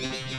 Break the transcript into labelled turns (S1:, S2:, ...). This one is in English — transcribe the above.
S1: Yeah.